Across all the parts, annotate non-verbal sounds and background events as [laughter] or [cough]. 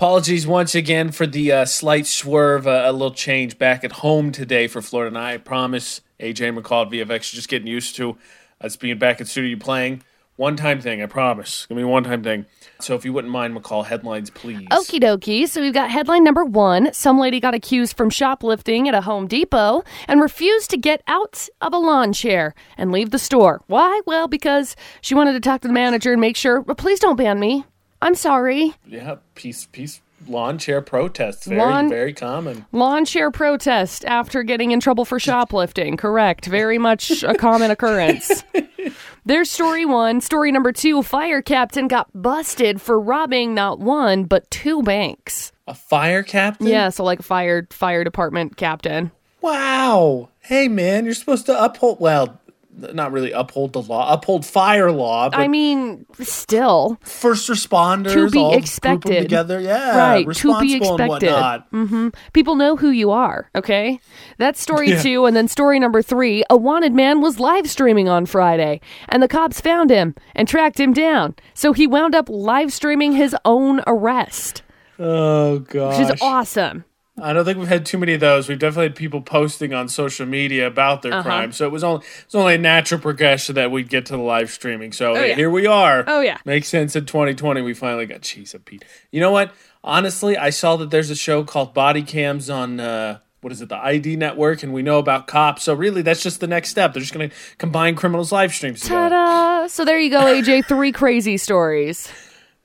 Apologies once again for the uh, slight swerve, uh, a little change back at home today for Florida. And I promise AJ McCall at VFX, just getting used to us being back in studio playing. One time thing, I promise. Gonna be one time thing. So if you wouldn't mind, McCall, headlines, please. Okie dokie. So we've got headline number one. Some lady got accused from shoplifting at a Home Depot and refused to get out of a lawn chair and leave the store. Why? Well, because she wanted to talk to the manager and make sure, "Well, please don't ban me. I'm sorry. Yeah, peace, peace, lawn chair protests. Very, Lawn- very common. Lawn chair protest after getting in trouble for shoplifting. Correct. Very much a common occurrence. [laughs] There's story one. Story number two fire captain got busted for robbing not one, but two banks. A fire captain? Yeah, so like a fire fire department captain. Wow. Hey, man, you're supposed to uphold, well, not really uphold the law, uphold fire law, but I mean, still. first responders To be expected. together. Yeah, Right, to be expected. whatnot. Mm-hmm. People know who you are, okay? That's story Yeah. two. And then story number three a wanted man was live streaming on Friday, and the cops found him and tracked him down. So he wound up live streaming his own arrest, Oh, gosh. which is awesome. I don't think we've had too many of those. We've definitely had people posting on social media about their Uh-huh. crime. So it was only it was only a natural progression that we'd get to the live streaming. So hey, yeah. here we are. Oh, yeah. Makes sense in 2020 we finally got Cheese of Pete. You know what? Honestly, I saw that there's a show called Body Cams on uh what is it, the ID network, and we know about cops. So really that's just the next step. They're just gonna combine criminals live streams together. Ta da! So there you go, AJ. Three crazy stories.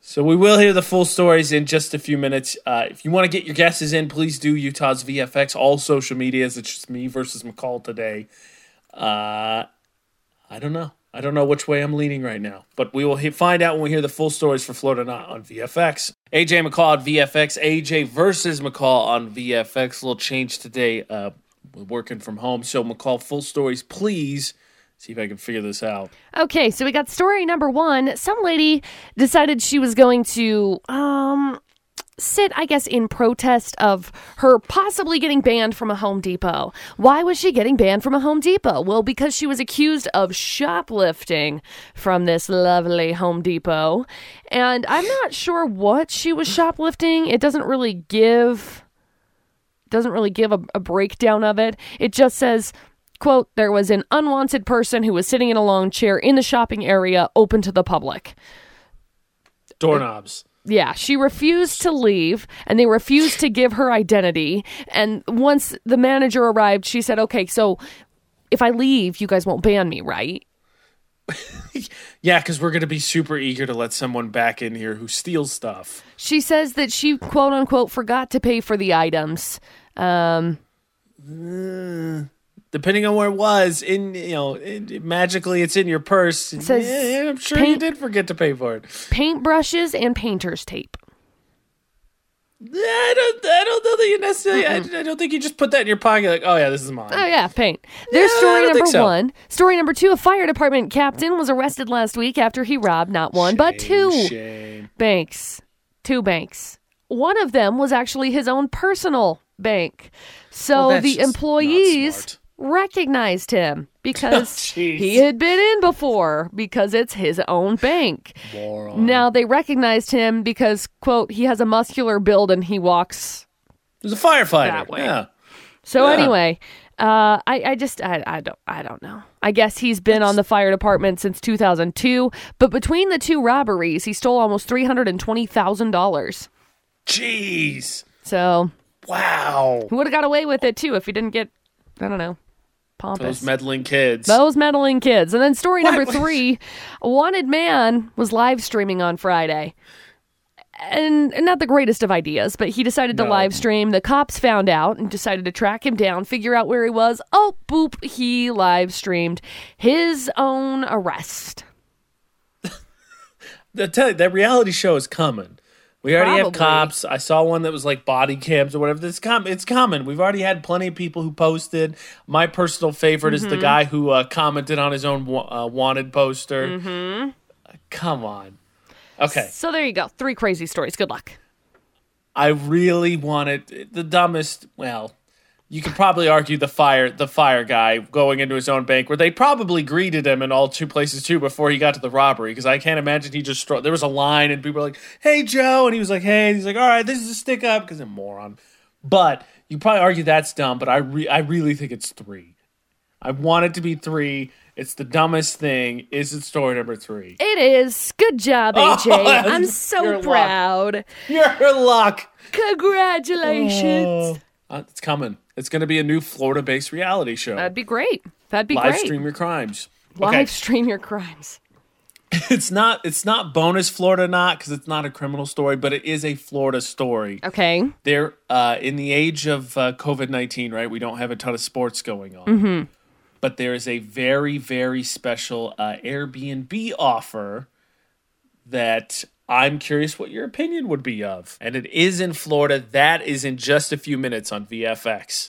So we will hear the full stories in just a few minutes. Uh, if you want to get your guesses in, please do Utah's VFX, all social medias. It's just me versus McCall today. Uh, I don't know. I don't know which way I'm leaning right now, but we will he- find out when we hear the full stories for Florida Not on VFX. AJ McCall at VFX, AJ versus McCall on VFX. A little change today. Uh, we're working from home, so McCall, full stories, please. See if I can figure this out. Okay, so we got story number one. Some lady decided she was going to um sit, I guess, in protest of her possibly getting banned from a Home Depot. Why was she getting banned from a Home Depot? Well, because she was accused of shoplifting from this lovely Home Depot. And I'm not sure what she was shoplifting. It doesn't really give doesn't really give a, a breakdown of it. It just says, quote, there was an unwanted person who was sitting in a long chair in the shopping area open to the public. Doorknobs. Yeah, she refused to leave and they refused to give her identity. And once the manager arrived, she said, okay, so if I leave, you guys won't ban me, right? [laughs] Yeah, because we're going to be super eager to let someone back in here who steals stuff. She says that she, quote unquote, forgot to pay for the items. Um, Depending on where it was, in you know, it, magically it's in your purse. says yeah, I'm sure you did forget to pay for it. paintbrushes and painter's tape. I don't, I don't know that you necessarily. I, I don't think you just put that in your pocket like, oh yeah, this is mine. Oh yeah, paint. There's Yeah, story number so. one. Story number two: A fire department captain was arrested last week after he robbed not one but two Shame. banks. Two banks. One of them was actually his own personal bank. So Well, the employees. Recognized him because [laughs] jeez. he had been in before because it's his own bank. Moron. Now they recognized him because quote he has a muscular build and he walks There's a firefighter. That way. Yeah. So Yeah. anyway, uh, I, I just I, I don't I don't know. I guess he's been on the fire department since 2002, but between the two robberies, he stole almost three hundred and twenty thousand dollars. Jeez. So Wow. he would have got away with it too if he didn't get I don't know pompous. Those meddling kids. Those meddling kids. And then story What? number three a wanted man was live streaming on Friday. And and not the greatest of ideas, but he decided to No. live stream. The cops found out and decided to track him down, figure out where he was. Oh, boop, he live streamed his own arrest. [laughs] I tell you, that reality show is coming. We already have cops. I saw one that was like body cams or whatever. It's com- It's coming. We've already had plenty of people who posted. My personal favorite is Mm-hmm. the guy who uh, commented on his own wa- uh, wanted poster. Mm-hmm. Come on. Okay, So there you go. Three crazy stories. Good luck. I really wanted the dumbest. Well, you could probably argue the fire the fire guy going into his own bank where they probably greeted him in all two places too before he got to the robbery. Because I can't imagine he just stro- there was a line and people were like hey Joe. And he was like hey. And he's like all right this is a stick up. Because I'm a moron. But you probably argue that's dumb but I re- I really think it's three. I want it to be three. It's the dumbest thing. Is it story number three? It is. Good job, [laughs] oh, AJ. [laughs] I'm you're so luck. proud. your luck. Congratulations. Oh. Uh, it's coming it's gonna be a new Florida based reality show That'd be great. That'd be great. live great. stream your crimes Live stream your crimes. [laughs] it's not it's not bonus Florida not because it's not a criminal story, but it is a Florida story. Okay. There, uh, in the age of uh, COVID nineteen, right? We don't have a ton of sports going on, but there is a very very special uh, Airbnb offer that I'm curious what your opinion would be of, and it is in Florida. That is in just a few minutes on VFX.